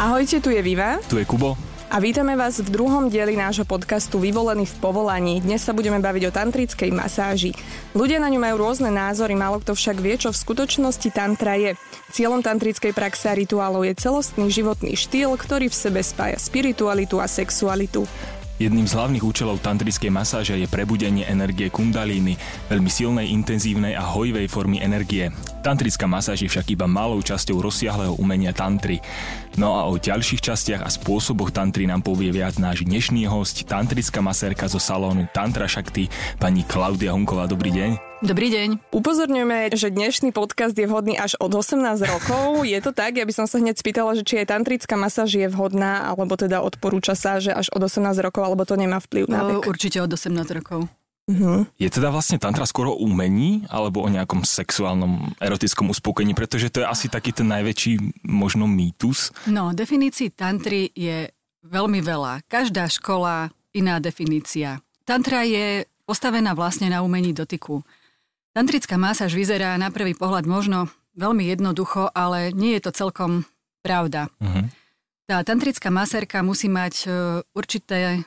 Ahojte, tu je Viva. Tu je Kubo. A vítame vás v druhom dieli nášho podcastu Vyvolený v povolaní. Dnes sa budeme baviť o tantrickej masáži. Ľudia na ňu majú rôzne názory, málo kto však vie, čo v skutočnosti tantra je. Cieľom tantrickej praxe a rituálov je celostný životný štýl, ktorý v sebe spája spiritualitu a sexualitu. Jedným z hlavných účelov tantrickej masáže je prebudenie energie kundalíny, veľmi silnej, intenzívnej a hojivej formy energie. Tantrická masáž je však iba malou časťou rozsiahleho umenia tantry. No a o ďalších častiach a spôsoboch tantry nám povie viac náš dnešný host, tantrická masérka zo salónu Tantra Shakti, pani Klaudia Hunková. Dobrý deň. Dobrý deň. Upozorňujeme, že dnešný podcast je vhodný až od 18 rokov. Je to tak? Ja by som sa hneď spýtala, že či aj tantrická masáž je vhodná, alebo teda odporúča sa, že až od 18 rokov, alebo to nemá vplyv na vek. Určite od 18 rokov. Uh-huh. Je teda vlastne tantra skoro o umení alebo o nejakom sexuálnom erotickom uspokojení, pretože to je asi taký ten najväčší možno mýtus? No, definícií tantry je veľmi veľa. Každá škola iná definícia. Tantra je postavená vlastne na umení dotyku. Tantrická masáž vyzerá na prvý pohľad možno veľmi jednoducho, ale nie je to celkom pravda. Uh-huh. Tá tantrická masérka musí mať e, určité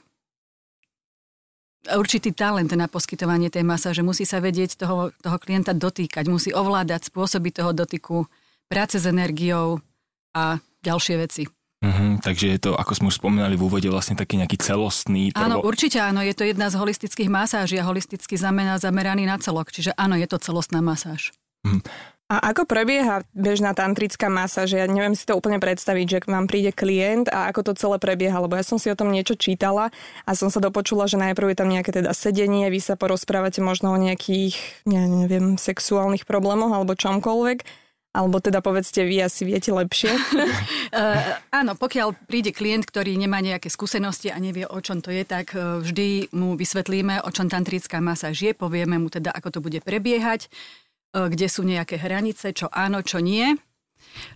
určitý talent na poskytovanie tej masáže. Musí sa vedieť toho, toho klienta dotýkať, musí ovládať spôsoby toho dotyku, práce s energiou a ďalšie veci. Uh-huh, takže je to, ako sme už spomínali v úvode, vlastne taký nejaký celostný... Áno, určite áno, je to jedna z holistických masáží a holisticky znamená zameraný na celok, čiže áno, je to celostná masáž. Uh-huh. A ako prebieha bežná tantrická masáž? Ja neviem si to úplne predstaviť, že vám príde klient a ako to celé prebieha, lebo ja som si o tom niečo čítala a som sa dopočula, že najprv je tam nejaké teda sedenie, vy sa porozprávate možno o nejakých, ja neviem, sexuálnych problémoch alebo čomkoľvek alebo teda povedzte, vy asi viete lepšie. uh, áno, pokiaľ príde klient, ktorý nemá nejaké skúsenosti a nevie, o čom to je, tak uh, vždy mu vysvetlíme, o čom tantrická masáž je, povieme mu teda, ako to bude prebiehať, uh, kde sú nejaké hranice, čo áno, čo nie.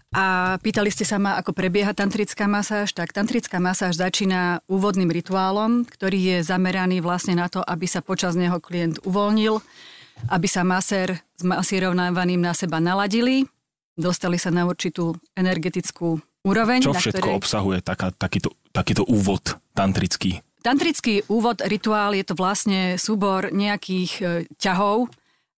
A pýtali ste sa ma, ako prebieha tantrická masáž. Tak tantrická masáž začína úvodným rituálom, ktorý je zameraný vlastne na to, aby sa počas neho klient uvoľnil, aby sa masér s masírovaným na seba naladili dostali sa na určitú energetickú úroveň. Čo všetko ktorej... obsahuje taká, takýto, takýto úvod tantrický? Tantrický úvod, rituál je to vlastne súbor nejakých e, ťahov,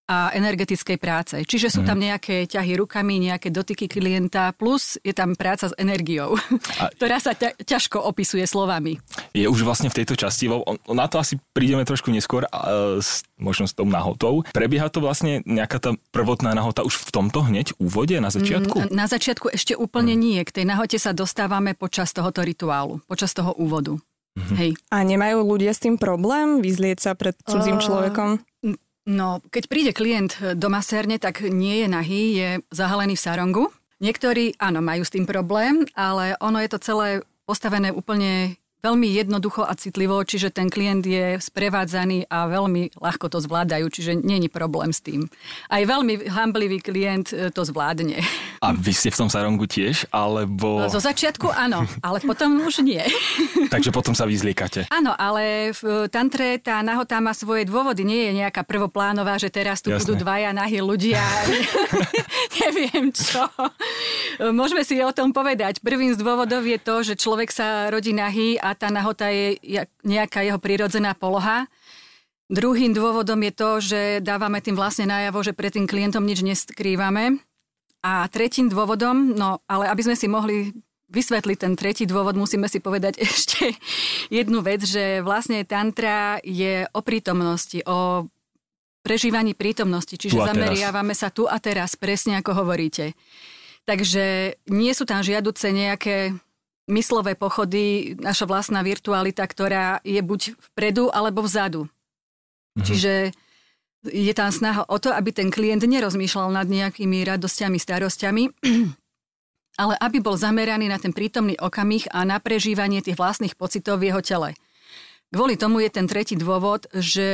a energetickej práce. Čiže sú tam mhm. nejaké ťahy rukami, nejaké dotyky klienta, plus je tam práca s energiou, a... ktorá sa ťa, ťažko opisuje slovami. Je už vlastne v tejto časti, na to asi prídeme trošku neskôr, s, možno s tou nahotou. Prebieha to vlastne nejaká tá prvotná nahota už v tomto hneď úvode, na začiatku? Mm, na začiatku ešte úplne mm. nie. K tej nahote sa dostávame počas tohoto rituálu, počas toho úvodu. Mm-hmm. Hej. A nemajú ľudia s tým problém vyzlieť sa pred cudzím uh, človekom? No, keď príde klient do masérne, tak nie je nahý, je zahalený v sarongu. Niektorí, áno, majú s tým problém, ale ono je to celé postavené úplne veľmi jednoducho a citlivo, čiže ten klient je sprevádzaný a veľmi ľahko to zvládajú, čiže není problém s tým. Aj veľmi hamblivý klient e, to zvládne. A vy ste v tom sarongu tiež, alebo... Zo začiatku áno, ale potom už nie. Takže potom sa vyzliekate. Áno, ale v tantre tá nahota má svoje dôvody. Nie je nejaká prvoplánová, že teraz tu Jasne. budú dvaja nahí ľudia. Neviem čo. Môžeme si o tom povedať. Prvým z dôvodov je to, že človek sa rodí nahý a tá nahota je nejaká jeho prirodzená poloha. Druhým dôvodom je to, že dávame tým vlastne najavo, že pred tým klientom nič neskrývame. A tretím dôvodom, no ale aby sme si mohli vysvetliť ten tretí dôvod, musíme si povedať ešte jednu vec, že vlastne tantra je o prítomnosti, o prežívaní prítomnosti, čiže zameriavame sa tu a teraz, presne ako hovoríte. Takže nie sú tam žiaduce nejaké myslové pochody, naša vlastná virtualita, ktorá je buď vpredu alebo vzadu. Mhm. Čiže je tam snaha o to, aby ten klient nerozmýšľal nad nejakými radosťami, starosťami, ale aby bol zameraný na ten prítomný okamih a na prežívanie tých vlastných pocitov v jeho tele. Kvôli tomu je ten tretí dôvod, že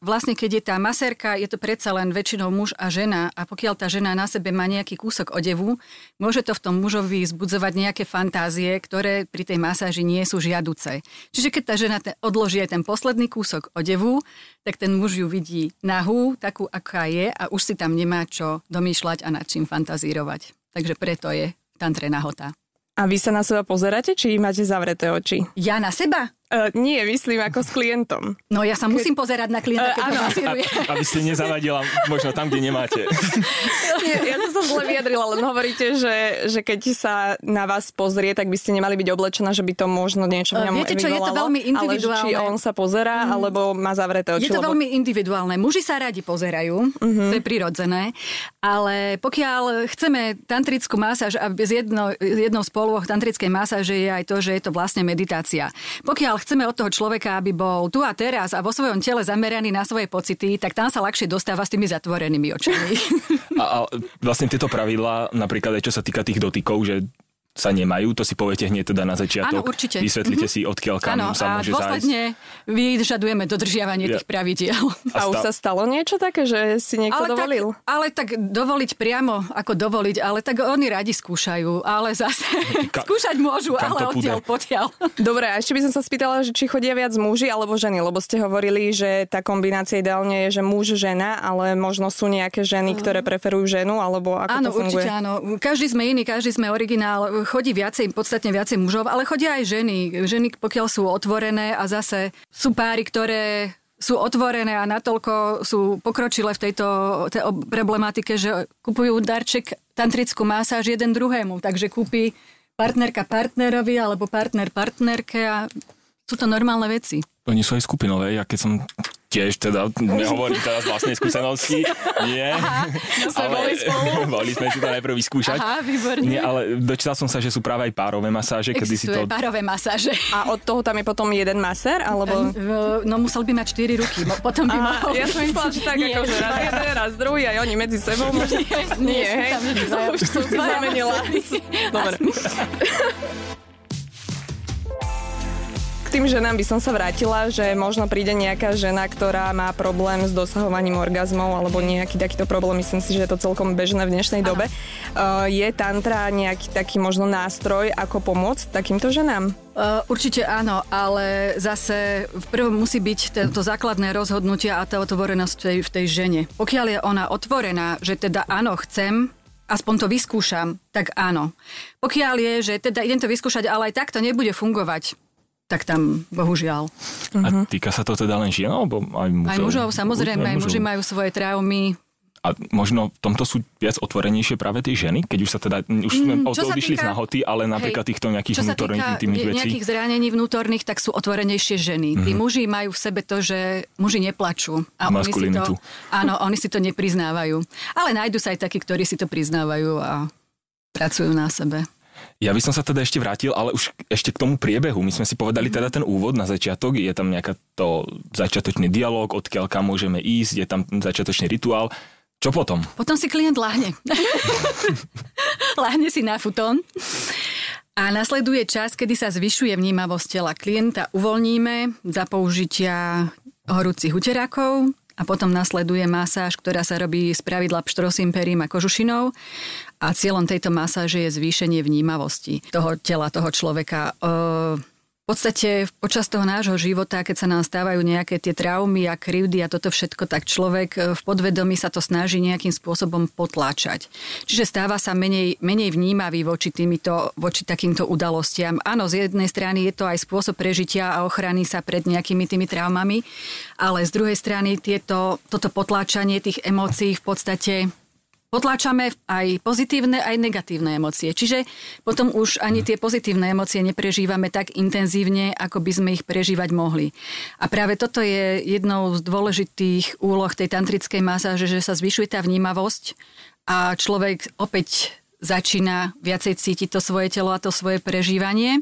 vlastne keď je tá masérka, je to predsa len väčšinou muž a žena a pokiaľ tá žena na sebe má nejaký kúsok odevu, môže to v tom mužovi zbudzovať nejaké fantázie, ktoré pri tej masáži nie sú žiaduce. Čiže keď tá žena ten, odloží aj ten posledný kúsok odevu, tak ten muž ju vidí nahú, takú aká je a už si tam nemá čo domýšľať a nad čím fantazírovať. Takže preto je tantre nahota. A vy sa na seba pozeráte, či máte zavreté oči? Ja na seba? Uh, nie, myslím ako s klientom. No ja sa musím Ke... pozerať na klienta, keď uh, masíruje. Aby ste nezavadila možno tam, kde nemáte. Nie, ja som sa zle vyjadrila, len hovoríte, že, že keď sa na vás pozrie, tak by ste nemali byť oblečená, že by to možno niečo v ňom Viete čo, je to veľmi individuálne. Ale či on sa pozerá, mm. alebo má zavreté oči. Je to lebo... veľmi individuálne. Muži sa radi pozerajú, mm-hmm. to je prirodzené, ale pokiaľ chceme tantrickú masáž a z, jedno, z jednou z polôch tantrickej masáže je aj to, že je to vlastne meditácia. Pokiaľ pokiaľ chceme od toho človeka, aby bol tu a teraz a vo svojom tele zameraný na svoje pocity, tak tam sa ľahšie dostáva s tými zatvorenými očami. A, a vlastne tieto pravidlá, napríklad aj čo sa týka tých dotykov, že sa nemajú, to si poviete hneď teda na začiatok. Áno, určite. Vysvetlite mm-hmm. si, odkiaľ kam Áno, sa môže zájsť. vyžadujeme dodržiavanie ja. tých pravidiel. A, a už sa stalo niečo také, že si niekto ale dovolil? Tak, ale tak dovoliť priamo, ako dovoliť, ale tak oni radi skúšajú, ale zase Ka- skúšať môžu, ale odtiaľ potiaľ. Dobre, a ešte by som sa spýtala, že či chodia viac muži alebo ženy, lebo ste hovorili, že tá kombinácia ideálne je, že muž, žena, ale možno sú nejaké ženy, ktoré preferujú ženu, alebo ako áno, to funguje? určite áno. Každý sme iný, každý sme originál. Chodí viacej podstatne viacej mužov, ale chodia aj ženy. Ženy, pokiaľ sú otvorené a zase sú páry, ktoré sú otvorené a natoľko sú pokročilé v tejto tej problematike, že kupujú darček tantrickú masáž jeden druhému. Takže kúpi partnerka partnerovi alebo partner partnerke a sú to normálne veci. Oni sú aj skupinové, ja keď som tiež teda, nehovorím teraz vlastnej skúsenosti, nie. Aha, ale boli spolu. boli sme si to najprv vyskúšať. Aha, výborne. Nie, ale dočítal som sa, že sú práve aj párové masáže. Kedy si to... párové masáže. A od toho tam je potom jeden masér, alebo... No musel by mať 4 ruky, potom by mohol... Ja som myslela, že tak ako, že raz jeden, raz druhý, aj oni medzi sebou. Možno... Nie, nie, hej, už som si zamenila. Dobre tým ženám by som sa vrátila, že možno príde nejaká žena, ktorá má problém s dosahovaním orgazmov alebo nejaký takýto problém. Myslím si, že je to celkom bežné v dnešnej Aha. dobe. Uh, je tantra nejaký taký možno nástroj, ako pomôcť takýmto ženám? Uh, určite áno, ale zase v prvom musí byť to základné rozhodnutie a tá otvorenosť v tej, v tej žene. Pokiaľ je ona otvorená, že teda áno, chcem, aspoň to vyskúšam, tak áno. Pokiaľ je, že teda idem to vyskúšať, ale aj tak to nebude fungovať, tak tam bohužiaľ. A mhm. týka sa to teda len žien, alebo aj mužov? Aj mužov, samozrejme, aj muži majú svoje traumy, a možno v tomto sú viac otvorenejšie práve tie ženy, keď už sa teda, už sme mm, odišli z nahoty, ale napríklad hej, týchto nejakých vnútorných intimných vecí. nejakých zranení vnútorných, tak sú otvorenejšie ženy. Mm-hmm. Tí mhm. muži majú v sebe to, že muži neplačú. A oni si to, áno, oni si to nepriznávajú. Ale nájdu sa aj takí, ktorí si to priznávajú a pracujú na sebe. Ja by som sa teda ešte vrátil, ale už ešte k tomu priebehu. My sme si povedali teda ten úvod na začiatok, je tam nejaká to začiatočný dialog, odkiaľ kam môžeme ísť, je tam začiatočný rituál. Čo potom? Potom si klient láhne. láhne si na futón. A nasleduje čas, kedy sa zvyšuje vnímavosť tela klienta. Uvoľníme za použitia horúcich uterákov, a potom nasleduje masáž, ktorá sa robí z pravidla pštrosím perím a kožušinou a cieľom tejto masáže je zvýšenie vnímavosti toho tela, toho človeka. V podstate počas toho nášho života, keď sa nám stávajú nejaké tie traumy a krivdy a toto všetko, tak človek v podvedomí sa to snaží nejakým spôsobom potláčať. Čiže stáva sa menej, menej vnímavý voči, týmito, voči takýmto udalostiam. Áno, z jednej strany je to aj spôsob prežitia a ochrany sa pred nejakými tými traumami, ale z druhej strany tieto, toto potláčanie tých emócií v podstate potláčame aj pozitívne, aj negatívne emócie. Čiže potom už ani tie pozitívne emócie neprežívame tak intenzívne, ako by sme ich prežívať mohli. A práve toto je jednou z dôležitých úloh tej tantrickej masáže, že sa zvyšuje tá vnímavosť a človek opäť začína viacej cítiť to svoje telo a to svoje prežívanie.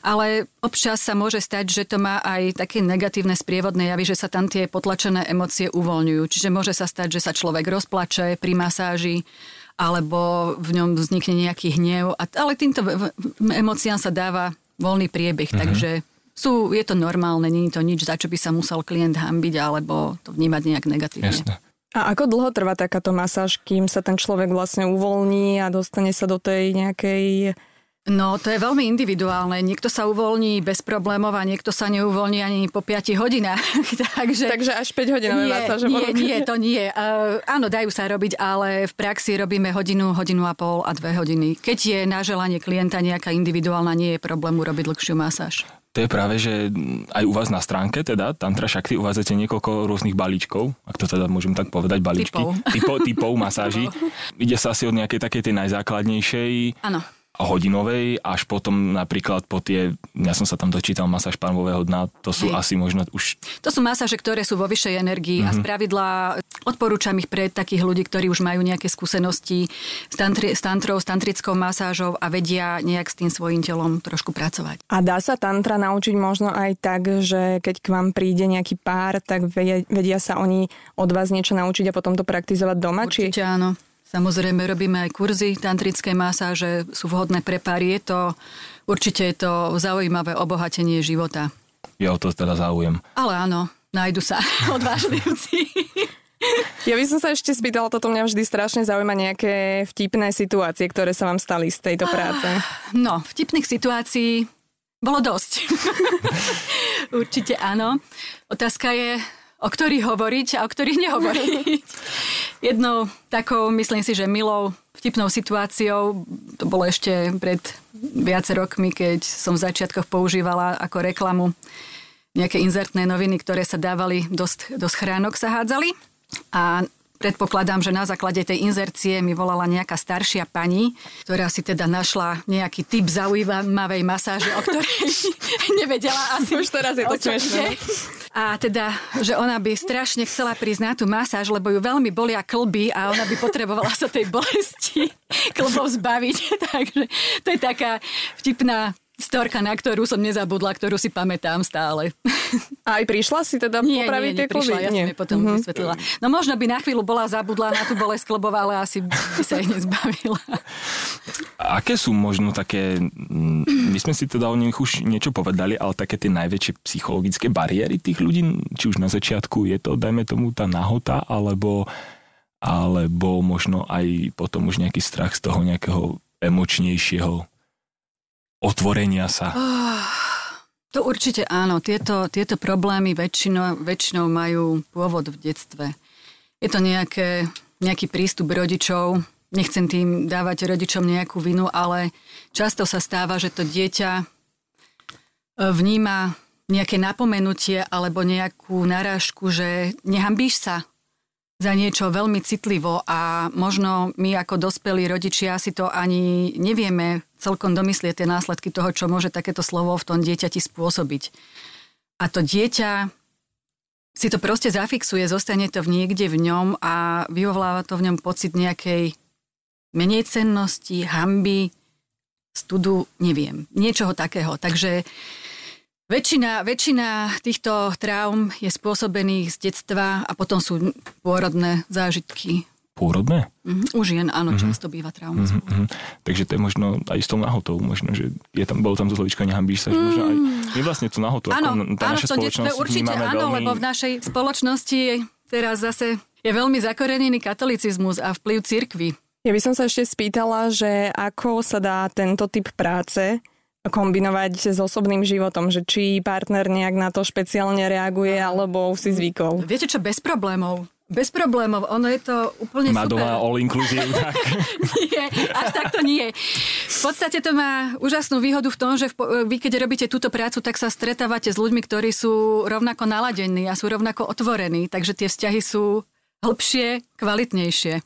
Ale občas sa môže stať, že to má aj také negatívne sprievodné javy, že sa tam tie potlačené emócie uvoľňujú. Čiže môže sa stať, že sa človek rozplače pri masáži, alebo v ňom vznikne nejaký hnev. Ale týmto emóciám sa dáva voľný priebeh, mm-hmm. takže sú, je to normálne, je to nič, za čo by sa musel klient hambiť alebo to vnímať nejak negatívne. Jasne. A ako dlho trvá takáto masáž, kým sa ten človek vlastne uvoľní a dostane sa do tej nejakej No, to je veľmi individuálne. Niekto sa uvoľní bez problémov a niekto sa neuvoľní ani po 5 hodinách. Takže, Takže až 5 hodinové masáže Nie, nie, to nie. Uh, áno, dajú sa robiť, ale v praxi robíme hodinu, hodinu a pol a dve hodiny. Keď je na želanie klienta nejaká individuálna, nie je problém urobiť dlhšiu masáž. To je práve, že aj u vás na stránke, teda Tantra Shakti, uvádzate niekoľko rôznych balíčkov, ak to teda môžem tak povedať, balíčky. Typov. Typo, typov masáží. Ide sa asi od nejakej takej tej najzákladnejšej. Áno hodinovej až potom napríklad po tie, ja som sa tam dočítal masáž pánového dna, to sú Hej. asi možno už... To sú masáže, ktoré sú vo vyššej energii mm-hmm. a mhm. spravidla odporúčam ich pre takých ľudí, ktorí už majú nejaké skúsenosti s, tantri, s tantrou, s tantrickou masážou a vedia nejak s tým svojim telom trošku pracovať. A dá sa tantra naučiť možno aj tak, že keď k vám príde nejaký pár, tak vedia sa oni od vás niečo naučiť a potom to praktizovať doma? Určite či... áno. Samozrejme robíme aj kurzy tantrické masáže, sú vhodné pre pár. Je to, určite je to zaujímavé obohatenie života. Ja o to teda záujem. Ale áno, nájdu sa odvážlivci. Ja by som sa ešte spýtala, toto mňa vždy strašne zaujíma nejaké vtipné situácie, ktoré sa vám stali z tejto práce. No, vtipných situácií bolo dosť. Určite áno. Otázka je, o ktorých hovoriť a o ktorých nehovoriť. Jednou takou, myslím si, že milou, vtipnou situáciou, to bolo ešte pred viace rokmi, keď som v začiatkoch používala ako reklamu nejaké inzertné noviny, ktoré sa dávali, dosť, do schránok sa hádzali. A Predpokladám, že na základe tej inzercie mi volala nejaká staršia pani, ktorá si teda našla nejaký typ zaujímavej masáže, o ktorej nevedela asi. Už teraz je to smiešné. A teda, že ona by strašne chcela prísť na tú masáž, lebo ju veľmi bolia klby a ona by potrebovala sa tej bolesti klbov zbaviť. Takže to je taká vtipná Storka, na ktorú som nezabudla, ktorú si pamätám stále. A aj prišla si teda nie, popraviť nie, tie kluby? ja nie. som jej potom uh-huh. vysvetlila. No možno by na chvíľu bola zabudla na tú bolesť klbová, ale asi by sa ich nezbavila. A aké sú možno také, mm, my sme si teda o nich už niečo povedali, ale také tie najväčšie psychologické bariéry tých ľudí, či už na začiatku je to, dajme tomu, tá nahota, alebo, alebo možno aj potom už nejaký strach z toho nejakého emočnejšieho otvorenia sa? Oh, to určite áno. Tieto, tieto problémy väčšinou, väčšinou majú pôvod v detstve. Je to nejaké, nejaký prístup rodičov. Nechcem tým dávať rodičom nejakú vinu, ale často sa stáva, že to dieťa e, vníma nejaké napomenutie alebo nejakú narážku, že nehambíš sa za niečo veľmi citlivo a možno my ako dospelí rodičia si to ani nevieme celkom domyslieť tie následky toho, čo môže takéto slovo v tom dieťati spôsobiť. A to dieťa si to proste zafixuje, zostane to niekde v ňom a vyvoláva to v ňom pocit nejakej menej cennosti, hamby, studu, neviem, niečoho takého. Takže Väčšina, väčšina týchto traum je spôsobených z detstva a potom sú pôrodné zážitky. Pôrodné? Mm-hmm. Už jen, áno, mm-hmm. často býva trauma. Mm-hmm. Takže to je možno aj s tou nahotou, možno, že je tam, bolo tam zo slovička nehambíš sa, mm. možno aj my vlastne tú nahotu, áno, ako tá áno, naša to spoločnosť určite áno, veľmi... lebo v našej spoločnosti teraz zase je veľmi zakorenený katolicizmus a vplyv cirkvy. Ja by som sa ešte spýtala, že ako sa dá tento typ práce kombinovať s osobným životom, že či partner nejak na to špeciálne reaguje, alebo si zvykol. Viete čo, bez problémov. Bez problémov, ono je to úplne má super. doma all inclusive, tak? nie, až tak to nie. V podstate to má úžasnú výhodu v tom, že vy keď robíte túto prácu, tak sa stretávate s ľuďmi, ktorí sú rovnako naladení a sú rovnako otvorení, takže tie vzťahy sú hĺbšie, kvalitnejšie.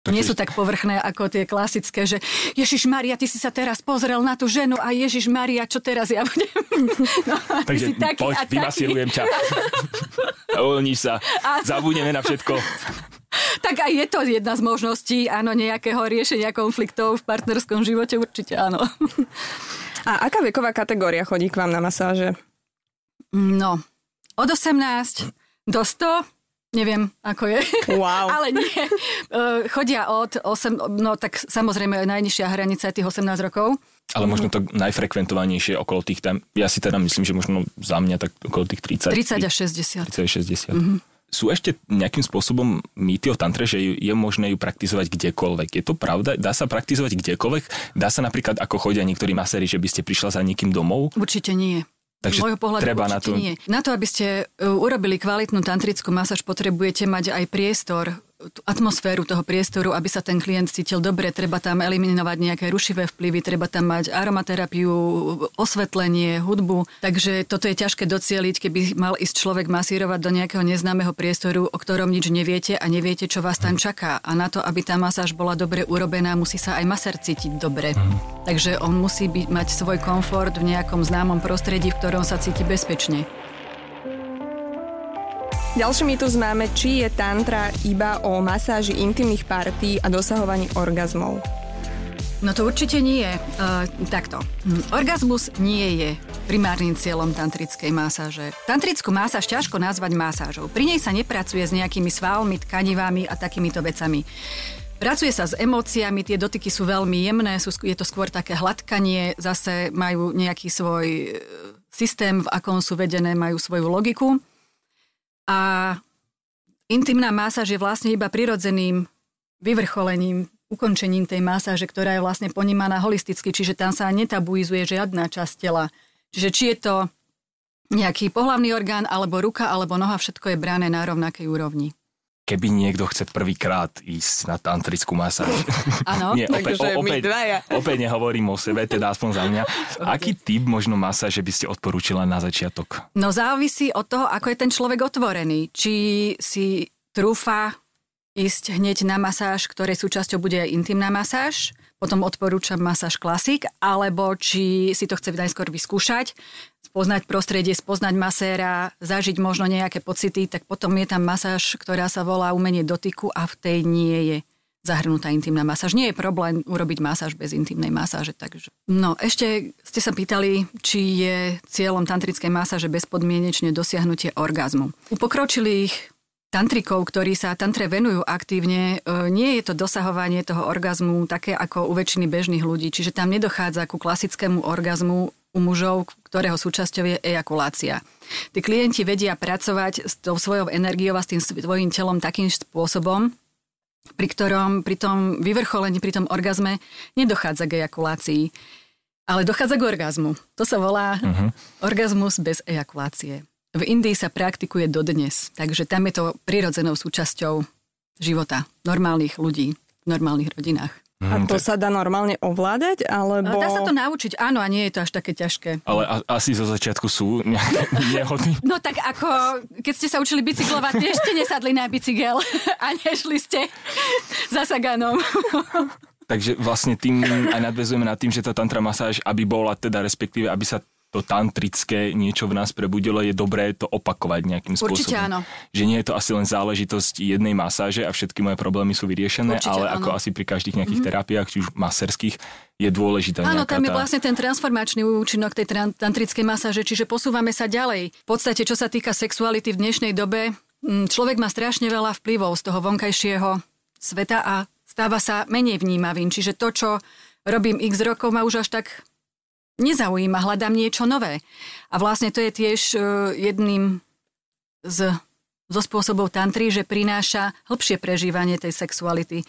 Tak Nie sú tak povrchné ako tie klasické, že Ježiš Maria, ty si sa teraz pozrel na tú ženu a Ježiš Maria, čo teraz ja budem? No, Takže si taký poď, vymasilujem ťa. Uvoľníš sa. A... Zabudneme na všetko. Tak aj je to jedna z možností, áno, nejakého riešenia konfliktov v partnerskom živote, určite áno. A aká veková kategória chodí k vám na masáže? No, od 18 do 100 Neviem, ako je. Wow. Ale nie. E, chodia od 8, no tak samozrejme najnižšia hranica je tých 18 rokov. Ale možno to najfrekventovanejšie okolo tých tam, ja si teda myslím, že možno za mňa tak okolo tých 30. 30 až 60. 30 až 60. Mm-hmm. sú ešte nejakým spôsobom mýty o tantre, že je možné ju praktizovať kdekoľvek. Je to pravda? Dá sa praktizovať kdekoľvek? Dá sa napríklad, ako chodia niektorí maséri, že by ste prišla za niekým domov? Určite nie. Takže môjho pohľadu treba na to... nie. Na to, aby ste e, urobili kvalitnú tantrickú masáž, potrebujete mať aj priestor, tú atmosféru toho priestoru, aby sa ten klient cítil dobre. Treba tam eliminovať nejaké rušivé vplyvy, treba tam mať aromaterapiu, osvetlenie, hudbu. Takže toto je ťažké docieliť, keby mal ísť človek masírovať do nejakého neznámeho priestoru, o ktorom nič neviete a neviete, čo vás tam čaká. A na to, aby tá masáž bola dobre urobená, musí sa aj masér cítiť dobre. Mhm. Takže on musí byť, mať svoj komfort v nejakom známom prostredí, v ktorom sa cíti bezpečne. Ďalší mýtus máme, či je tantra iba o masáži intimných partí a dosahovaní orgazmov. No to určite nie. Uh, takto. Hm, orgazmus nie je primárnym cieľom tantrickej masáže. Tantrickú masáž ťažko nazvať masážou. Pri nej sa nepracuje s nejakými svalmi, tkanivami a takýmito vecami. Pracuje sa s emóciami, tie dotyky sú veľmi jemné, sú, je to skôr také hladkanie, zase majú nejaký svoj e, systém, v akom sú vedené, majú svoju logiku. A intimná masáž je vlastne iba prirodzeným vyvrcholením, ukončením tej masáže, ktorá je vlastne ponímaná holisticky, čiže tam sa netabuizuje žiadna časť tela. Čiže či je to nejaký pohlavný orgán, alebo ruka, alebo noha, všetko je brané na rovnakej úrovni keby niekto chce prvýkrát ísť na tantrickú masáž. Áno, Nie, opäť, o, opäť, opäť nehovorím o sebe, teda aspoň za mňa. Aký typ možno masáže by ste odporúčila na začiatok? No závisí od toho, ako je ten človek otvorený. Či si trúfa ísť hneď na masáž, ktorej súčasťou bude aj intimná masáž, potom odporúčam masáž klasik, alebo či si to chce najskôr vyskúšať, spoznať prostredie, spoznať maséra, zažiť možno nejaké pocity, tak potom je tam masáž, ktorá sa volá umenie dotyku a v tej nie je zahrnutá intimná masáž. Nie je problém urobiť masáž bez intimnej masáže. Takže. No, ešte ste sa pýtali, či je cieľom tantrickej masáže bezpodmienečne dosiahnutie orgazmu. U pokročilých tantrikov, ktorí sa tantre venujú aktívne, e, nie je to dosahovanie toho orgazmu také ako u väčšiny bežných ľudí. Čiže tam nedochádza ku klasickému orgazmu u mužov, ktorého súčasťou je ejakulácia. Tí klienti vedia pracovať s tou svojou energiou a s tým svojím telom takým spôsobom, pri ktorom pri tom vyvrcholení, pri tom orgazme nedochádza k ejakulácii, ale dochádza k orgazmu. To sa volá uh-huh. orgazmus bez ejakulácie. V Indii sa praktikuje dodnes, takže tam je to prirodzenou súčasťou života normálnych ľudí v normálnych rodinách. A to sa dá normálne ovládať, alebo... Dá sa to naučiť, áno, a nie je to až také ťažké. Ale a, asi zo začiatku sú nejaké nehody. No tak ako, keď ste sa učili bicyklovať, tiež ste nesadli na bicykel a nešli ste za Saganom. Takže vlastne tým aj nadvezujeme nad tým, že tá tantra masáž, aby bola teda respektíve, aby sa to tantrické niečo v nás prebudilo, je dobré to opakovať nejakým spôsobom. Určite áno. Že nie je to asi len záležitosť jednej masáže a všetky moje problémy sú vyriešené, Určite ale áno. ako asi pri každých nejakých mm-hmm. terapiách, či už maserských, je dôležitá Áno, tam je tá... vlastne ten transformačný účinok tej tantrickej masáže, čiže posúvame sa ďalej. V podstate, čo sa týka sexuality v dnešnej dobe, mm, človek má strašne veľa vplyvov z toho vonkajšieho sveta a stáva sa menej vnímavým. Čiže to, čo robím x rokov, ma už až tak nezaujíma, hľadám niečo nové. A vlastne to je tiež e, jedným z, zo spôsobov tantry, že prináša hĺbšie prežívanie tej sexuality.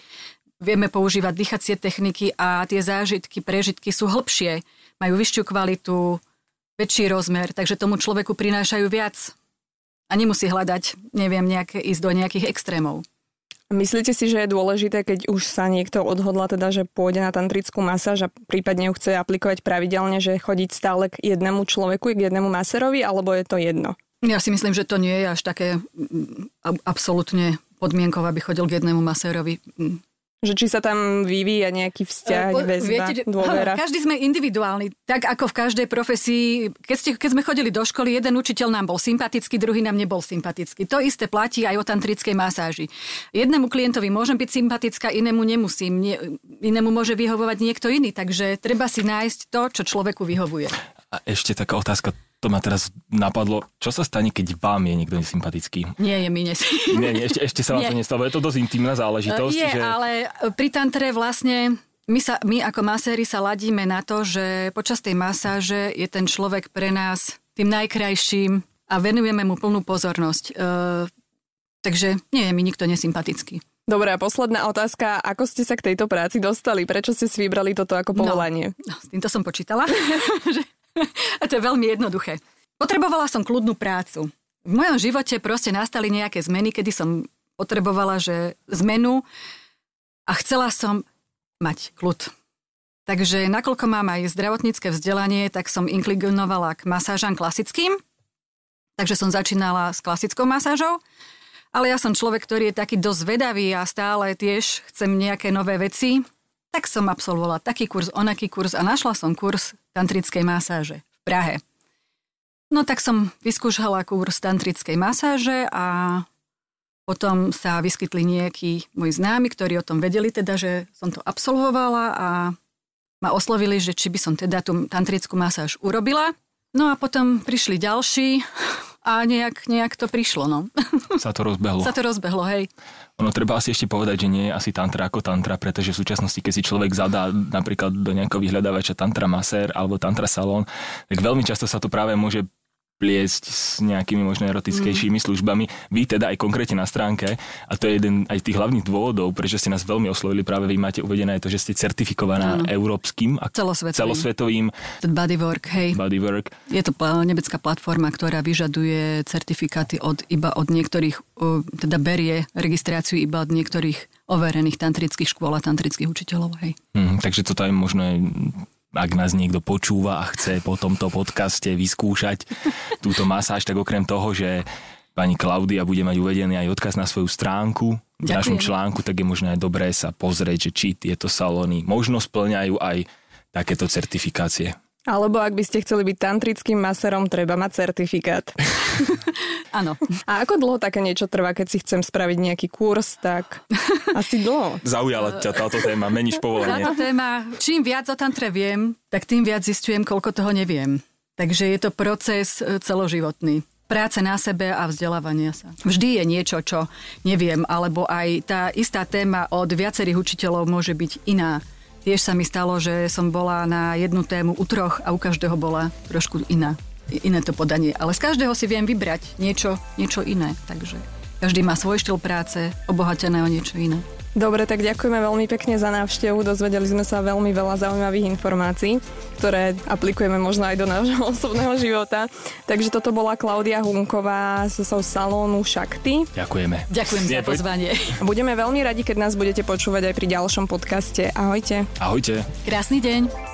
Vieme používať dýchacie techniky a tie zážitky, prežitky sú hĺbšie, majú vyššiu kvalitu, väčší rozmer, takže tomu človeku prinášajú viac. A nemusí hľadať, neviem, nejaké, ísť do nejakých extrémov. Myslíte si, že je dôležité, keď už sa niekto odhodla teda, že pôjde na tantrickú masáž a prípadne ju chce aplikovať pravidelne, že chodiť stále k jednému človeku, k jednému maserovi, alebo je to jedno? Ja si myslím, že to nie je až také mm, absolútne podmienkov, aby chodil k jednému masérovi. Že či sa tam vyvíja nejaký vzťah, uh, väzba, viete, dôvera. Každý sme individuálni, tak ako v každej profesii. Keď, ste, keď sme chodili do školy, jeden učiteľ nám bol sympatický, druhý nám nebol sympatický. To isté platí aj o tantrickej masáži. Jednému klientovi môžem byť sympatická, inému nemusím. Nie, inému môže vyhovovať niekto iný, takže treba si nájsť to, čo človeku vyhovuje. A ešte taká otázka to ma teraz napadlo, čo sa stane, keď vám je niekto nesympatický? Nie je mi nesympatický. Nie, nie, ešte, ešte sa vám nie. to nestalo. Je to dosť intimná záležitosť. Je, že... ale pri tantre vlastne my, sa, my ako maséri sa ladíme na to, že počas tej masáže je ten človek pre nás tým najkrajším a venujeme mu plnú pozornosť. E, Takže nie je mi nikto nesympatický. Dobre, a posledná otázka. Ako ste sa k tejto práci dostali? Prečo ste si vybrali toto ako povolanie? No, no s týmto som počítala. to je veľmi jednoduché. Potrebovala som kľudnú prácu. V mojom živote proste nastali nejaké zmeny, kedy som potrebovala že zmenu a chcela som mať kľud. Takže nakoľko mám aj zdravotnícke vzdelanie, tak som inklinovala k masážam klasickým. Takže som začínala s klasickou masážou. Ale ja som človek, ktorý je taký dosť vedavý a stále tiež chcem nejaké nové veci. Tak som absolvovala taký kurz, onaký kurz a našla som kurz tantrickej masáže Prahe. No tak som vyskúšala kurz tantrickej masáže a potom sa vyskytli nejakí moji známi, ktorí o tom vedeli, teda, že som to absolvovala a ma oslovili, že či by som teda tú tantrickú masáž urobila. No a potom prišli ďalší a nejak, nejak to prišlo, no. Sa to rozbehlo. Sa to rozbehlo, hej. Ono treba asi ešte povedať, že nie je asi tantra ako tantra, pretože v súčasnosti, keď si človek zadá napríklad do nejakého vyhľadávača tantra masér alebo tantra salón, tak veľmi často sa to práve môže pliesť s nejakými možno erotickejšími mm. službami. Vy teda aj konkrétne na stránke, a to je jeden aj tých hlavných dôvodov, prečo ste nás veľmi oslovili, práve vy máte uvedené to, že ste certifikovaná mm. európskym a celosvetovým. celosvetovým bodywork, hej. Bodywork. Je to nebecká platforma, ktorá vyžaduje certifikáty od, iba od niektorých, teda berie registráciu iba od niektorých overených tantrických škôl a tantrických učiteľov. Hej. Mm, takže toto je možno ak nás niekto počúva a chce po tomto podcaste vyskúšať túto masáž, tak okrem toho, že pani Klaudia bude mať uvedený aj odkaz na svoju stránku v Ďakujem. našom článku, tak je možno aj dobré sa pozrieť, že či tieto salóny možno splňajú aj takéto certifikácie. Alebo ak by ste chceli byť tantrickým maserom, treba mať certifikát. Áno. A ako dlho také niečo trvá, keď si chcem spraviť nejaký kurz, tak asi dlho. Zaujala ťa táto téma, meníš povolanie. Táto téma, čím viac o tantre viem, tak tým viac zistujem, koľko toho neviem. Takže je to proces e, celoživotný práce na sebe a vzdelávania sa. Vždy je niečo, čo neviem, alebo aj tá istá téma od viacerých učiteľov môže byť iná. Tiež sa mi stalo, že som bola na jednu tému u troch a u každého bola trošku iná, iné to podanie. Ale z každého si viem vybrať niečo, niečo iné. Takže každý má svoj štýl práce, obohatené o niečo iné. Dobre, tak ďakujeme veľmi pekne za návštevu. Dozvedeli sme sa veľmi veľa zaujímavých informácií, ktoré aplikujeme možno aj do nášho osobného života. Takže toto bola Klaudia Hunková z salónu Šakty. Ďakujeme. Ďakujem za pozvanie. Budeme veľmi radi, keď nás budete počúvať aj pri ďalšom podcaste. Ahojte. Ahojte. Krásny deň.